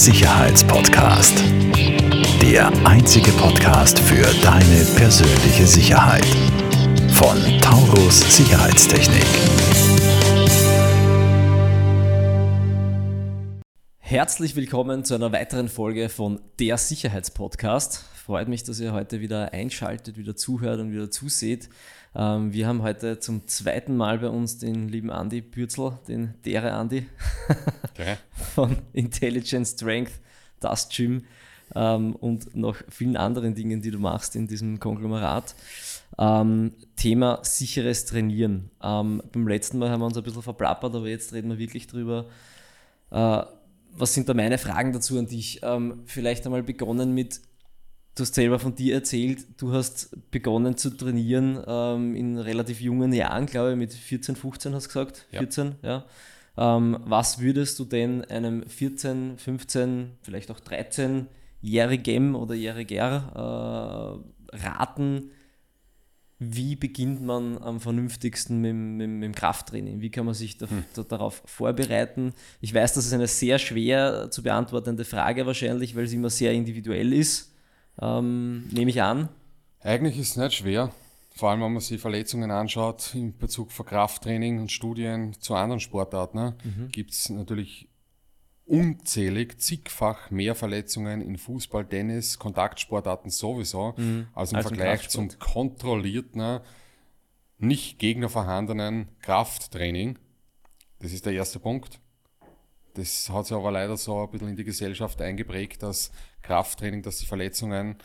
Sicherheitspodcast. Der einzige Podcast für deine persönliche Sicherheit. Von Taurus Sicherheitstechnik. Herzlich willkommen zu einer weiteren Folge von Der Sicherheitspodcast. Freut mich, dass ihr heute wieder einschaltet, wieder zuhört und wieder zuseht. Ähm, wir haben heute zum zweiten Mal bei uns den lieben Andy Bürzel, den Dere Andy okay. von Intelligent Strength, das Gym ähm, und noch vielen anderen Dingen, die du machst in diesem Konglomerat. Ähm, Thema sicheres Trainieren. Ähm, beim letzten Mal haben wir uns ein bisschen verplappert, aber jetzt reden wir wirklich drüber. Äh, was sind da meine Fragen dazu an dich? Ähm, vielleicht einmal begonnen mit, du hast selber von dir erzählt, du hast begonnen zu trainieren ähm, in relativ jungen Jahren, glaube ich, mit 14, 15 hast du gesagt, 14, ja. ja. Ähm, was würdest du denn einem 14, 15, vielleicht auch 13-jährigem oder jähriger äh, raten, wie beginnt man am vernünftigsten mit, mit, mit dem Krafttraining? Wie kann man sich da, hm. da, darauf vorbereiten? Ich weiß, das ist eine sehr schwer zu beantwortende Frage wahrscheinlich, weil sie immer sehr individuell ist, ähm, nehme ich an. Eigentlich ist es nicht schwer, vor allem wenn man sich Verletzungen anschaut in Bezug von Krafttraining und Studien zu anderen Sportarten. Ne? Mhm. Gibt es natürlich unzählig, zigfach mehr Verletzungen in Fußball, Tennis, Kontaktsportarten sowieso, mhm. als im als Vergleich zum kontrollierten, nicht gegnervorhandenen Krafttraining. Das ist der erste Punkt. Das hat sich aber leider so ein bisschen in die Gesellschaft eingeprägt, dass Krafttraining, dass die Verletzungen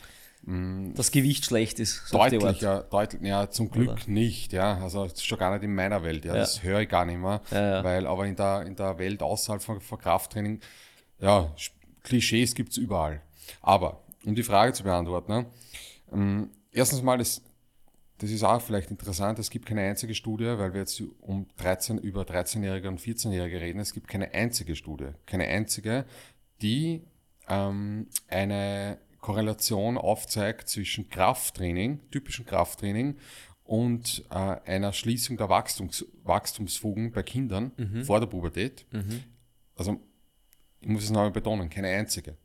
Mm. das Gewicht schlecht ist. Deutlich, ja, deutlich, ja, zum Glück Oder? nicht, ja. Also schon gar nicht in meiner Welt, ja. ja. Das höre ich gar nicht mehr. Ja. Weil aber in der, in der Welt außerhalb von, von Krafttraining, ja, Klischees gibt es überall. Aber, um die Frage zu beantworten, ne, ähm, erstens mal, das, das ist auch vielleicht interessant, es gibt keine einzige Studie, weil wir jetzt um 13, über 13-Jährige und 14-Jährige reden, es gibt keine einzige Studie, keine einzige, die ähm, eine Korrelation aufzeigt zwischen Krafttraining, typischen Krafttraining und äh, einer Schließung der Wachstums, Wachstumsfugen bei Kindern mhm. vor der Pubertät. Mhm. Also, ich muss es nochmal betonen, keine einzige.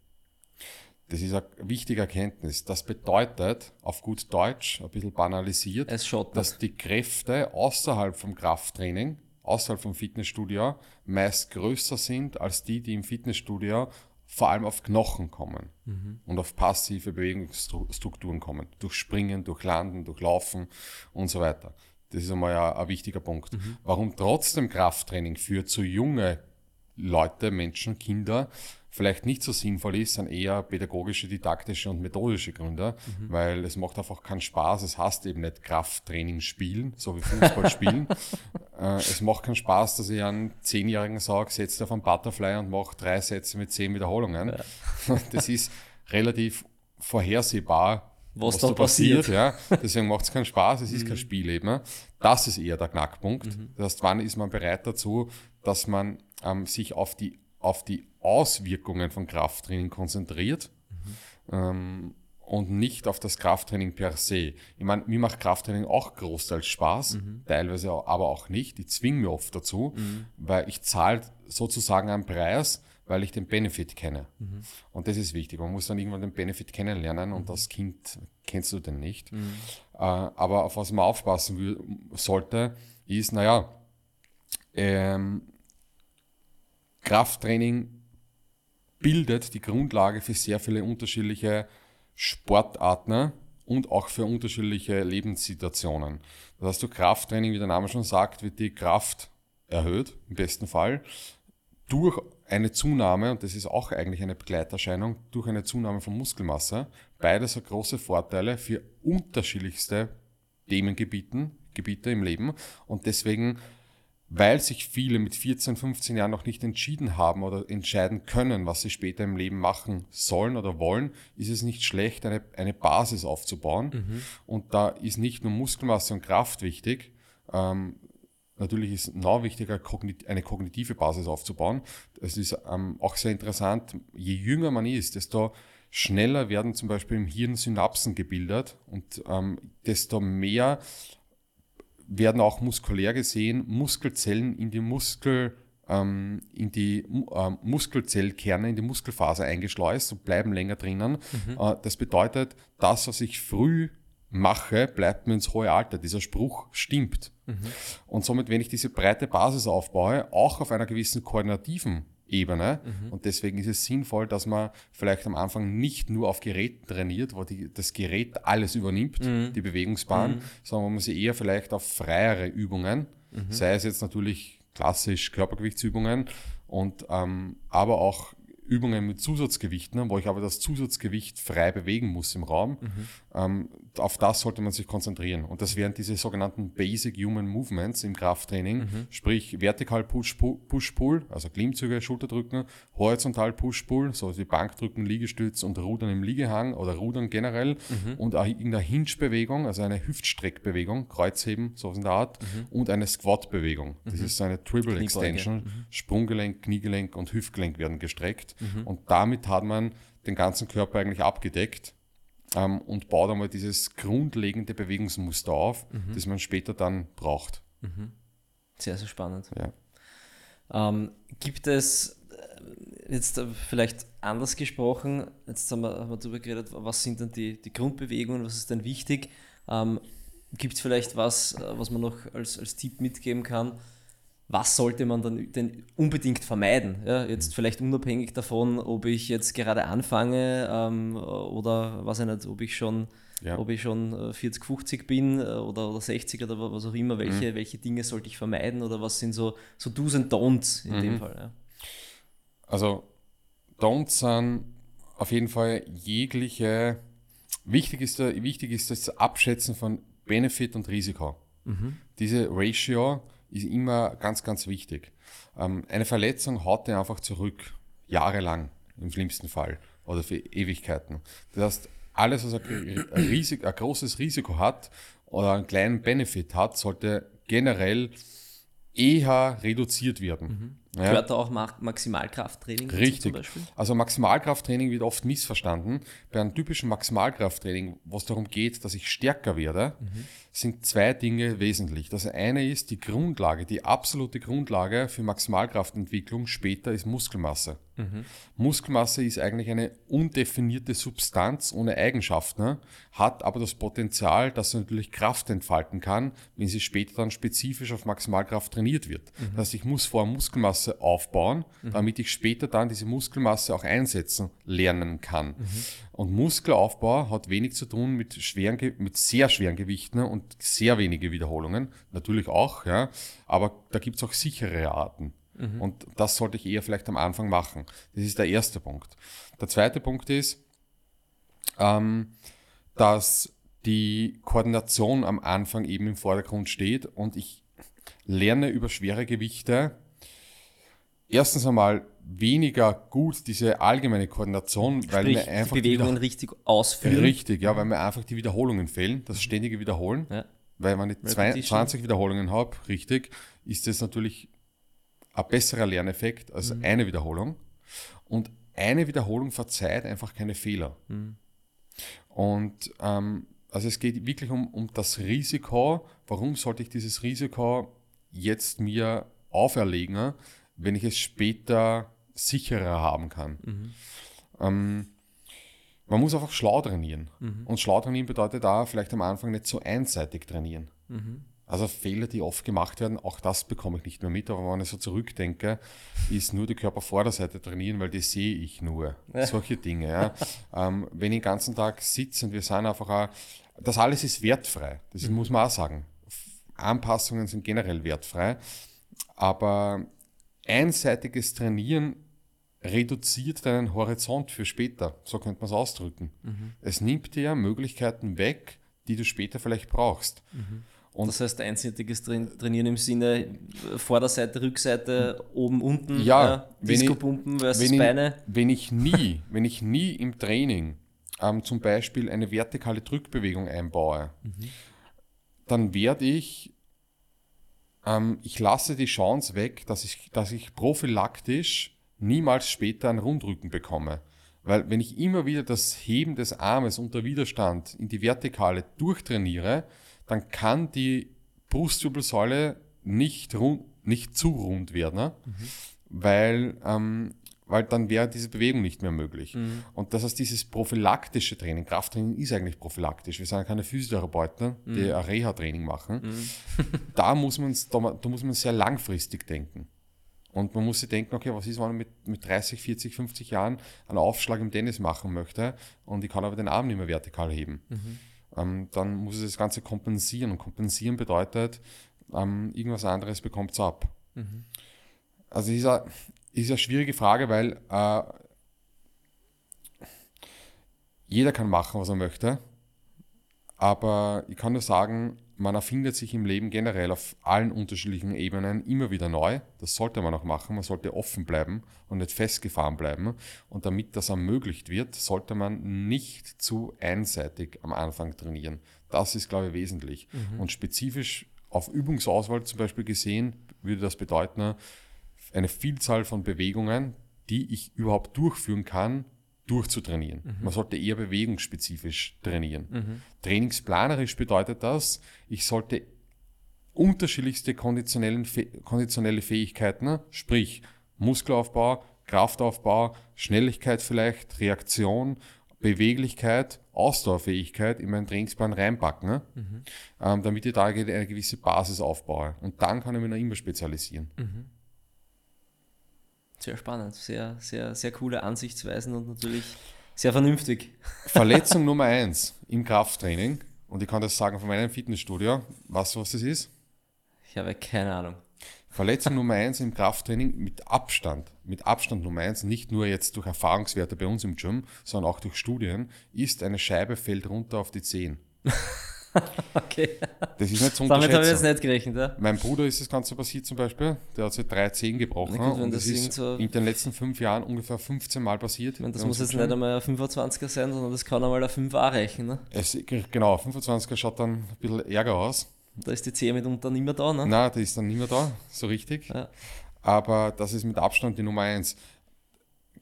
Das ist eine wichtige Erkenntnis. Das bedeutet, auf gut Deutsch, ein bisschen banalisiert, dass die Kräfte außerhalb vom Krafttraining, außerhalb vom Fitnessstudio, meist größer sind als die, die im Fitnessstudio vor allem auf Knochen kommen mhm. und auf passive Bewegungsstrukturen kommen. Durch Springen, durch Landen, durch Laufen und so weiter. Das ist einmal ein, ein wichtiger Punkt. Mhm. Warum trotzdem Krafttraining für zu junge Leute, Menschen, Kinder vielleicht nicht so sinnvoll ist, sind eher pädagogische, didaktische und methodische Gründe, mhm. weil es macht einfach keinen Spaß. Es heißt eben nicht Krafttraining spielen, so wie Fußball spielen. äh, es macht keinen Spaß, dass ich einen Zehnjährigen sage, setz auf einen Butterfly und mach drei Sätze mit zehn Wiederholungen. Ja. Das ist relativ vorhersehbar, was, was da passiert. passiert. Ja. Deswegen macht es keinen Spaß, es ist mhm. kein Spiel eben. Das ist eher der Knackpunkt. Mhm. Das heißt, wann ist man bereit dazu, dass man ähm, sich auf die, auf die Auswirkungen von Krafttraining konzentriert mhm. ähm, und nicht auf das Krafttraining per se. Ich meine, mir macht Krafttraining auch großteils Spaß, mhm. teilweise aber auch nicht. Ich zwinge mich oft dazu, mhm. weil ich zahle sozusagen einen Preis, weil ich den Benefit kenne. Mhm. Und das ist wichtig. Man muss dann irgendwann den Benefit kennenlernen und mhm. als Kind kennst du den nicht. Mhm. Äh, aber auf was man aufpassen sollte, ist, naja, ähm, Krafttraining bildet die Grundlage für sehr viele unterschiedliche Sportarten und auch für unterschiedliche Lebenssituationen. Das heißt, durch Krafttraining, wie der Name schon sagt, wird die Kraft erhöht, im besten Fall, durch eine Zunahme, und das ist auch eigentlich eine Begleiterscheinung, durch eine Zunahme von Muskelmasse. Beides hat große Vorteile für unterschiedlichste Themengebieten, Gebiete im Leben. Und deswegen weil sich viele mit 14, 15 Jahren noch nicht entschieden haben oder entscheiden können, was sie später im Leben machen sollen oder wollen, ist es nicht schlecht, eine, eine Basis aufzubauen. Mhm. Und da ist nicht nur Muskelmasse und Kraft wichtig, ähm, Natürlich ist noch wichtiger, eine kognitive Basis aufzubauen. Es ist ähm, auch sehr interessant, je jünger man ist, desto schneller werden zum Beispiel im Hirn Synapsen gebildet und ähm, desto mehr werden auch muskulär gesehen Muskelzellen in die Muskel ähm, in die äh, Muskelzellkerne, in die Muskelfaser eingeschleust und bleiben länger drinnen. Mhm. Äh, das bedeutet, das, was ich früh mache, bleibt mir ins hohe Alter. Dieser Spruch stimmt. Mhm. Und somit, wenn ich diese breite Basis aufbaue, auch auf einer gewissen koordinativen Ebene. Mhm. Und deswegen ist es sinnvoll, dass man vielleicht am Anfang nicht nur auf Geräten trainiert, wo die, das Gerät alles übernimmt, mhm. die Bewegungsbahn, mhm. sondern wo man sie eher vielleicht auf freiere Übungen, mhm. sei es jetzt natürlich klassisch Körpergewichtsübungen und ähm, aber auch Übungen mit Zusatzgewichten, wo ich aber das Zusatzgewicht frei bewegen muss im Raum. Mhm. Ähm, auf das sollte man sich konzentrieren. Und das wären diese sogenannten Basic Human Movements im Krafttraining, mhm. sprich vertikal Push-Pull, also Klimmzüge, Schulterdrücken, horizontal Push-Pull, so wie Bankdrücken, Liegestütz und Rudern im Liegehang oder Rudern generell mhm. und auch in der Hinge-Bewegung, also eine Hüftstreckbewegung, Kreuzheben, so in der Art, mhm. und eine Squat-Bewegung. Das mhm. ist so eine Triple Extension. Mhm. Sprunggelenk, Kniegelenk und Hüftgelenk werden gestreckt. Mhm. Und damit hat man den ganzen Körper eigentlich abgedeckt ähm, und baut einmal dieses grundlegende Bewegungsmuster auf, mhm. das man später dann braucht. Mhm. Sehr, sehr spannend. Ja. Ähm, gibt es äh, jetzt äh, vielleicht anders gesprochen, jetzt haben wir, haben wir darüber geredet, was sind denn die, die Grundbewegungen, was ist denn wichtig? Ähm, Gibt es vielleicht was, äh, was man noch als, als Tipp mitgeben kann, was sollte man dann denn unbedingt vermeiden? Ja, jetzt vielleicht unabhängig davon, ob ich jetzt gerade anfange ähm, oder was ich nicht, ob ich schon, ja. ob ich schon 40, äh, 50 bin äh, oder, oder 60 oder was auch immer, welche, mhm. welche Dinge sollte ich vermeiden oder was sind so, so Do's und Don'ts in mhm. dem Fall? Ja? Also Don'ts sind auf jeden Fall jegliche, wichtig ist, wichtig ist das Abschätzen von Benefit und Risiko. Mhm. Diese Ratio ist immer ganz, ganz wichtig. Ähm, eine Verletzung haut dir einfach zurück, jahrelang im schlimmsten Fall oder für Ewigkeiten. Das heißt, alles, was ein, Risik, ein großes Risiko hat oder einen kleinen Benefit hat, sollte generell eher reduziert werden. Mhm. Ja. Gehört da auch Maximalkrafttraining Richtig. zum Beispiel? Also Maximalkrafttraining wird oft missverstanden. Bei einem typischen Maximalkrafttraining, wo es darum geht, dass ich stärker werde, mhm. sind zwei Dinge wesentlich. Das eine ist die Grundlage, die absolute Grundlage für Maximalkraftentwicklung später ist Muskelmasse. Mhm. Muskelmasse ist eigentlich eine undefinierte Substanz ohne Eigenschaften, ne? hat aber das Potenzial, dass sie natürlich Kraft entfalten kann, wenn sie später dann spezifisch auf Maximalkraft trainiert wird. Mhm. Das heißt, ich muss vor Muskelmasse aufbauen, mhm. damit ich später dann diese Muskelmasse auch einsetzen lernen kann. Mhm. Und Muskelaufbau hat wenig zu tun mit, schweren, mit sehr schweren Gewichten und sehr wenige Wiederholungen. Natürlich auch, ja, aber da gibt es auch sichere Arten. Mhm. Und das sollte ich eher vielleicht am Anfang machen. Das ist der erste Punkt. Der zweite Punkt ist, ähm, dass die Koordination am Anfang eben im Vordergrund steht und ich lerne über schwere Gewichte erstens einmal weniger gut diese allgemeine Koordination, weil Sprich, mir einfach die Bewegungen die richtig ausführen. Richtig, ja, weil mir einfach die Wiederholungen fehlen, das ständige Wiederholen. Ja. Weil wenn ich 20 Wiederholungen habe, richtig, ist das natürlich ein besserer Lerneffekt als mhm. eine Wiederholung. Und eine Wiederholung verzeiht einfach keine Fehler. Mhm. Und ähm, also es geht wirklich um, um das Risiko. Warum sollte ich dieses Risiko jetzt mir auferlegen, wenn ich es später sicherer haben kann? Mhm. Ähm, man muss einfach schlau trainieren. Mhm. Und schlau trainieren bedeutet da vielleicht am Anfang nicht so einseitig trainieren. Mhm. Also Fehler, die oft gemacht werden, auch das bekomme ich nicht mehr mit. Aber wenn ich so zurückdenke, ist nur die Körpervorderseite trainieren, weil die sehe ich nur. Ja. Solche Dinge. Ja. ähm, wenn ich den ganzen Tag sitze und wir sind einfach auch, das alles ist wertfrei. Das mhm. muss man auch sagen. Anpassungen sind generell wertfrei. Aber einseitiges Trainieren reduziert deinen Horizont für später. So könnte man es ausdrücken. Mhm. Es nimmt dir Möglichkeiten weg, die du später vielleicht brauchst. Mhm. Und das heißt einseitiges Trainieren im Sinne Vorderseite, Rückseite, oben, unten, ja, äh, Disco-Pumpen versus wenn ich, Beine. Wenn ich nie, wenn ich nie im Training ähm, zum Beispiel eine vertikale Drückbewegung einbaue, mhm. dann werde ich, ähm, ich lasse die Chance weg, dass ich, dass ich prophylaktisch niemals später ein Rundrücken bekomme. Weil wenn ich immer wieder das Heben des Armes unter Widerstand in die Vertikale durchtrainiere, dann kann die Brustwirbelsäule nicht rund, nicht zu rund wird, ne? Mhm. weil, ähm, weil dann wäre diese Bewegung nicht mehr möglich. Mhm. Und das heißt, dieses prophylaktische Training, Krafttraining ist eigentlich prophylaktisch. Wir sind keine Physiotherapeuten, die mhm. ein Reha-Training machen. Mhm. da, muss man, da, da muss man sehr langfristig denken. Und man muss sich denken, okay, was ist, wenn ich mit, mit 30, 40, 50 Jahren einen Aufschlag im Tennis machen möchte und ich kann aber den Arm nicht mehr vertikal heben. Mhm. Ähm, dann muss ich das Ganze kompensieren. Und kompensieren bedeutet, ähm, irgendwas anderes bekommt es ab. Mhm. Also ist ist eine schwierige Frage, weil äh, jeder kann machen, was er möchte. Aber ich kann nur sagen, man erfindet sich im Leben generell auf allen unterschiedlichen Ebenen immer wieder neu. Das sollte man auch machen. Man sollte offen bleiben und nicht festgefahren bleiben. Und damit das ermöglicht wird, sollte man nicht zu einseitig am Anfang trainieren. Das ist, glaube ich, wesentlich. Mhm. Und spezifisch auf Übungsauswahl zum Beispiel gesehen, würde das bedeuten, eine Vielzahl von Bewegungen, die ich überhaupt durchführen kann, durchzutrainieren. Mhm. Man sollte eher bewegungsspezifisch trainieren. Mhm. Trainingsplanerisch bedeutet das, ich sollte unterschiedlichste konditionelle Fähigkeiten, sprich Muskelaufbau, Kraftaufbau, Schnelligkeit vielleicht, Reaktion, Beweglichkeit, Ausdauerfähigkeit in meinen Trainingsplan reinpacken, mhm. ähm, damit ich da eine gewisse Basis aufbaue. Und dann kann ich mich noch immer spezialisieren. Mhm. Sehr spannend, sehr, sehr, sehr coole Ansichtsweisen und natürlich sehr vernünftig. Verletzung Nummer eins im Krafttraining, und ich kann das sagen von meinem Fitnessstudio. Weißt du, was das ist? Ich habe keine Ahnung. Verletzung Nummer eins im Krafttraining mit Abstand, mit Abstand Nummer eins, nicht nur jetzt durch Erfahrungswerte bei uns im Gym, sondern auch durch Studien, ist eine Scheibe fällt runter auf die Zehen. okay. Das ist nicht so Damit habe ich jetzt nicht gerechnet. Ja? Mein Bruder ist das Ganze passiert zum Beispiel. Der hat sich drei Zehen gebrochen. Gut, und das, das ist so in den letzten fünf Jahren ungefähr 15 Mal passiert. Meine, das muss jetzt nicht einmal ein 25er sein, sondern das kann einmal ein 5a reichen. Ne? Es, genau, 25er schaut dann ein bisschen ärger aus. Da ist die Zehe mitunter nicht mehr da, ne? Nein, die ist dann nicht mehr da, so richtig. Ja. Aber das ist mit Abstand die Nummer eins.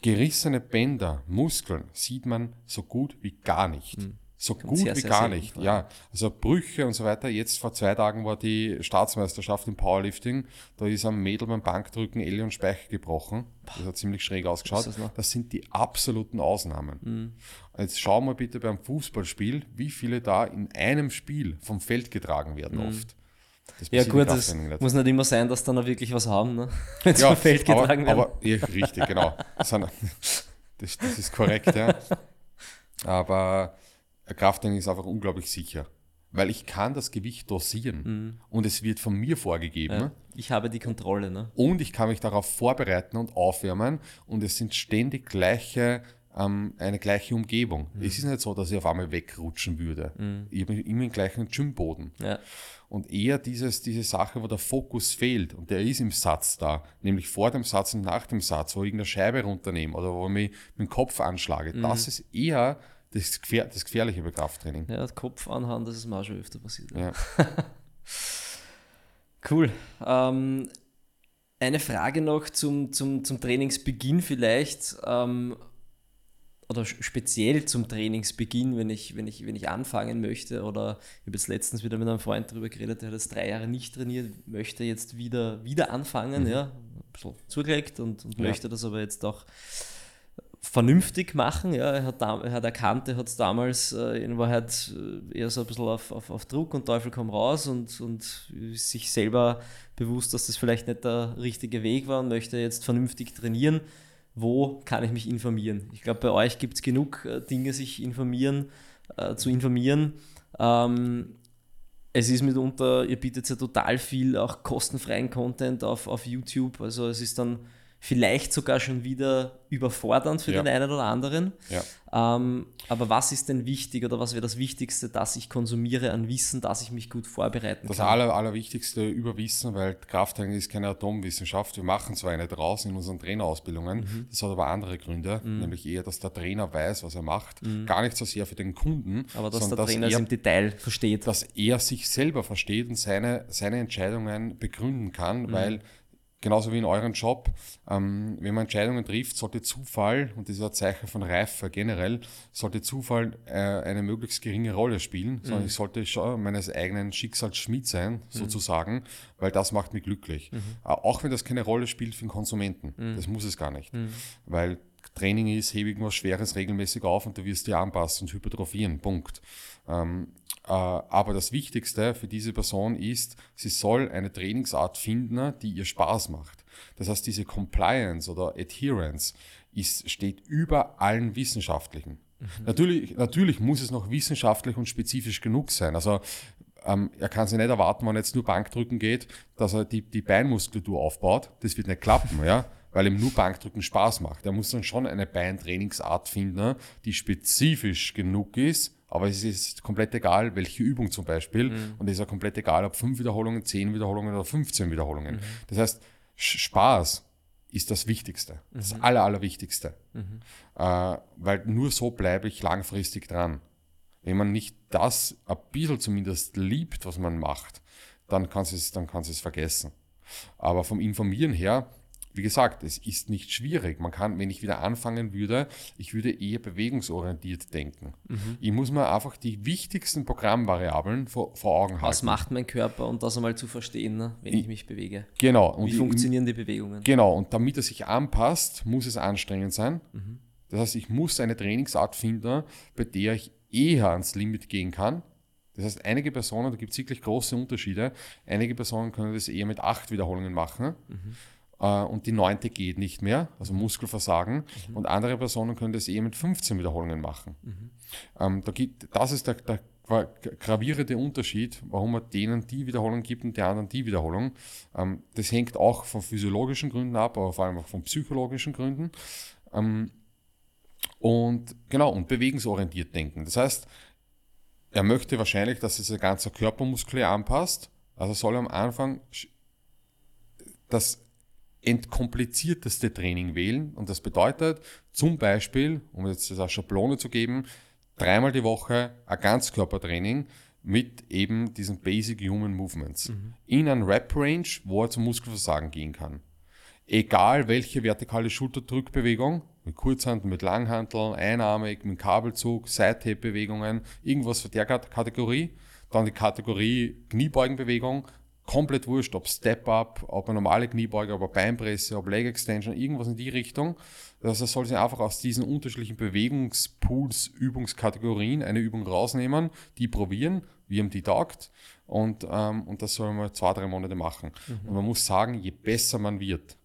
Gerissene Bänder, Muskeln sieht man so gut wie gar nicht. Hm. So Kommt gut sehr, wie sehr gar nicht. Ja, also Brüche und so weiter. Jetzt vor zwei Tagen war die Staatsmeisterschaft im Powerlifting. Da ist am Mädel beim Bankdrücken Ellie und Speicher gebrochen. Das hat ziemlich schräg ausgeschaut. Das, das sind die absoluten Ausnahmen. Mhm. Jetzt schauen wir bitte beim Fußballspiel, wie viele da in einem Spiel vom Feld getragen werden mhm. oft. ja gut, es muss nicht immer sein, dass dann auch wirklich was haben, ne? wenn sie ja, vom Feld getragen aber, werden. Aber, ja, richtig, genau. Das, das, das ist korrekt, ja. Aber Krafttraining ist einfach unglaublich sicher. Weil ich kann das Gewicht dosieren mhm. und es wird von mir vorgegeben. Ja, ich habe die Kontrolle. Ne? Und ich kann mich darauf vorbereiten und aufwärmen und es sind ständig gleiche, ähm, eine gleiche Umgebung. Mhm. Es ist nicht so, dass ich auf einmal wegrutschen würde. Mhm. Ich habe immer den gleichen Gymboden. Ja. Und eher dieses, diese Sache, wo der Fokus fehlt und der ist im Satz da, nämlich vor dem Satz und nach dem Satz, wo ich irgendeine Scheibe runternehme oder wo ich mich mit dem Kopf anschlage. Mhm. Das ist eher das, Gefähr das Gefährliche bei Krafttraining. Ja, Kopf anhauen, das ist mir auch schon öfter passiert. Ja. cool. Ähm, eine Frage noch zum, zum, zum Trainingsbeginn vielleicht. Ähm, oder speziell zum Trainingsbeginn, wenn ich, wenn ich, wenn ich anfangen möchte, oder ich habe jetzt letztens wieder mit einem Freund darüber geredet, der hat jetzt drei Jahre nicht trainiert, möchte jetzt wieder, wieder anfangen, mhm. ja, ein bisschen zugelegt und, und ja. möchte das aber jetzt auch vernünftig machen. Ja. Er, hat er hat erkannt, er hat es damals äh, in Wahrheit äh, eher so ein bisschen auf, auf, auf Druck und Teufel komm raus und, und sich selber bewusst, dass das vielleicht nicht der richtige Weg war und möchte jetzt vernünftig trainieren. Wo kann ich mich informieren? Ich glaube, bei euch gibt es genug äh, Dinge, sich informieren, äh, zu informieren. Ähm, es ist mitunter, ihr bietet ja total viel auch kostenfreien Content auf, auf YouTube. Also es ist dann vielleicht sogar schon wieder überfordernd für ja. den einen oder anderen. Ja. Ähm, aber was ist denn wichtig oder was wäre das Wichtigste, dass ich konsumiere an Wissen, dass ich mich gut vorbereiten das kann? Das aller, Allerwichtigste über Wissen, weil Krafttraining ist keine Atomwissenschaft. Wir machen zwar eine draus in unseren Trainerausbildungen, mhm. das hat aber andere Gründe, mhm. nämlich eher, dass der Trainer weiß, was er macht. Mhm. Gar nicht so sehr für den Kunden, aber dass der Trainer es im Detail versteht. Dass er sich selber versteht und seine, seine Entscheidungen begründen kann, mhm. weil genauso wie in eurem Job, ähm, wenn man Entscheidungen trifft, sollte Zufall, und das ist ein Zeichen von Reife generell, sollte Zufall äh, eine möglichst geringe Rolle spielen, mhm. sondern ich sollte schon meines eigenen Schicksals Schmied sein, mhm. sozusagen, weil das macht mich glücklich. Mhm. Äh, auch wenn das keine Rolle spielt für den Konsumenten. Mhm. Das muss es gar nicht. Mhm. Weil Training ist, hebe irgendwas Schweres regelmäßig auf und du wirst dir anpassen und hypertrophieren. Punkt. Ähm, äh, aber das Wichtigste für diese Person ist, sie soll eine Trainingsart finden, die ihr Spaß macht. Das heißt, diese Compliance oder Adherence ist, steht über allen Wissenschaftlichen. Mhm. Natürlich, natürlich muss es noch wissenschaftlich und spezifisch genug sein. Also ähm, er kann sich nicht erwarten, wenn er jetzt nur Bankdrücken geht, dass er die, die Beinmuskulatur aufbaut. Das wird nicht klappen, ja weil ihm nur Bankdrücken Spaß macht. Er muss dann schon eine Beintrainingsart finden, die spezifisch genug ist, aber es ist komplett egal, welche Übung zum Beispiel. Mhm. Und es ist ja komplett egal, ob fünf Wiederholungen, zehn Wiederholungen oder 15 Wiederholungen. Mhm. Das heißt, Spaß ist das Wichtigste, das mhm. Aller, Allerwichtigste. Mhm. Äh, weil nur so bleibe ich langfristig dran. Wenn man nicht das ein bisschen zumindest liebt, was man macht, dann kann es, dann kann es vergessen. Aber vom Informieren her, wie gesagt, es ist nicht schwierig. Man kann, wenn ich wieder anfangen würde, ich würde eher bewegungsorientiert denken. Mhm. Ich muss mir einfach die wichtigsten Programmvariablen vor, vor Augen halten. Was macht mein Körper und das einmal zu verstehen, ne, wenn ich, ich, mich bewege? Genau. Wie funktionieren die Bewegungen? Genau. Und damit er sich anpasst, muss es anstrengend sein. Mhm. Das heißt, ich muss eine Trainingsart finden, bei der ich eher ans Limit gehen kann. Das heißt, einige Personen, da gibt es wirklich große Unterschiede, einige Personen können das eher mit acht Wiederholungen machen. Mhm äh, und die neunte geht nicht mehr, also Muskelversagen. Mhm. Und andere Personen können das eher mit 15 Wiederholungen machen. Mhm. Ähm, da gibt, das ist der, der gravierende Unterschied, warum man denen die Wiederholung gibt und der anderen die Wiederholung. Ähm, das hängt auch von physiologischen Gründen ab, aber vor allem auch von psychologischen Gründen. Ähm, und genau, und bewegungsorientiert denken. Das heißt, er möchte wahrscheinlich, dass sich der ganze Körpermuskel anpasst. Also soll er am Anfang das entkomplizierteste Training wählen. Und das bedeutet zum Beispiel, um jetzt das eine Schablone zu geben, dreimal die Woche ein Ganzkörpertraining mit eben diesen Basic Human Movements mhm. in ein Rep-Range, wo er zum Muskelversagen gehen kann. Egal welche vertikale Schulterdrückbewegung, mit Kurzhanteln, mit Langhanteln, einarmig, mit Kabelzug, Side-Tape-Bewegungen, irgendwas für der Kategorie. Dann die Kategorie Kniebeugenbewegung, komplett wurscht, ob Step-Up, ob eine normale Kniebeuge, ob eine Beinpresse, ob Leg Extension, irgendwas in die Richtung. Das heißt, soll sich einfach aus diesen unterschiedlichen Bewegungspools, Übungskategorien eine Übung rausnehmen, die probieren, wie ihm die taugt und, ähm, und das soll man zwei, drei Monate machen. Mhm. Und man muss sagen, je besser man wird,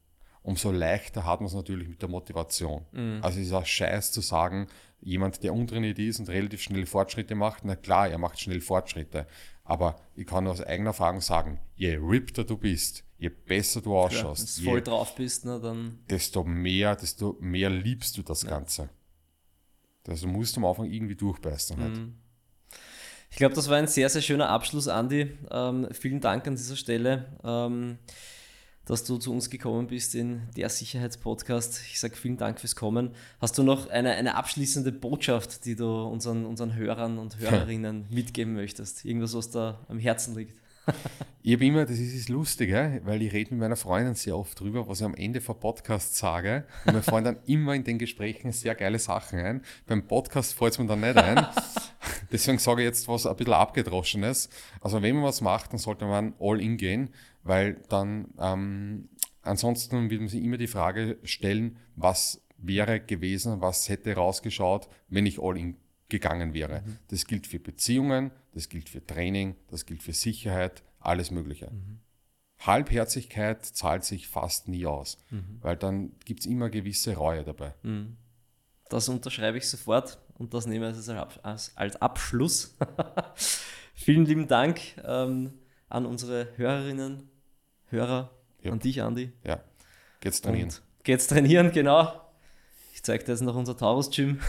umso leichter hat man es natürlich mit der Motivation. Mhm. Also es ist auch scheiß zu sagen, jemand, der untrainiert ist und relativ schnell Fortschritte macht, na klar, er macht schnell Fortschritte. Aber ich kann aus eigener Erfahrung sagen, je rippter du bist, je besser du ausschaust, ja, voll drauf bist, ne, dann desto mehr, desto mehr liebst du das ja. Ganze. Also musst du am Anfang irgendwie durchbeißen. Halt. Mhm. Ich glaube, das war ein sehr, sehr schöner Abschluss, Andi. Ähm, vielen Dank an dieser Stelle. Ähm, dass du zu uns gekommen bist in der Sicherheitspodcast. Ich sage vielen Dank fürs Kommen. Hast du noch eine, eine abschließende Botschaft, die du unseren, unseren Hörern und Hörerinnen mitgeben möchtest? Irgendwas, was da am Herzen liegt? ich habe immer, das ist, ist lustig, weil ich rede mit meiner Freundin sehr oft drüber, was ich am Ende von Podcasts sage. Und mir fallen dann immer in den Gesprächen sehr geile Sachen ein. Beim Podcast fällt es mir dann nicht ein. Deswegen sage ich jetzt was ein bisschen abgedroschenes. Also wenn man was macht, dann sollte man all in gehen weil dann ähm, ansonsten wird man sich immer die Frage stellen, was wäre gewesen, was hätte rausgeschaut, wenn ich all in gegangen wäre. Mhm. Das gilt für Beziehungen, das gilt für Training, das gilt für Sicherheit, alles Mögliche. Mhm. Halbherzigkeit zahlt sich fast nie aus, mhm. weil dann gibt es immer gewisse Reue dabei. Mhm. Das unterschreibe ich sofort und das nehme ich als, als Abschluss. Vielen lieben Dank ähm, an unsere Hörerinnen Hörer, ja. an dich, Andi. Ja, geht's trainieren. Und geht's trainieren, genau. Ich zeige dir jetzt noch unser Taurus-Gym.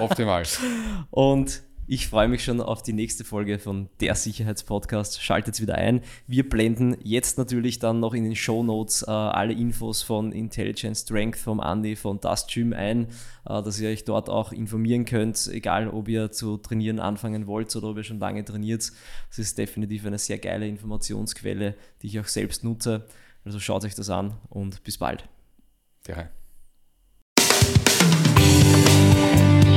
Optimal. Und ich freue mich schon auf die nächste Folge von der Sicherheitspodcast. Schaltet wieder ein. Wir blenden jetzt natürlich dann noch in den Show Notes äh, alle Infos von Intelligent Strength, vom Andy, von Das Gym ein, äh, dass ihr euch dort auch informieren könnt, egal ob ihr zu trainieren anfangen wollt oder ob ihr schon lange trainiert. Das ist definitiv eine sehr geile Informationsquelle, die ich auch selbst nutze. Also schaut euch das an und bis bald. Ja.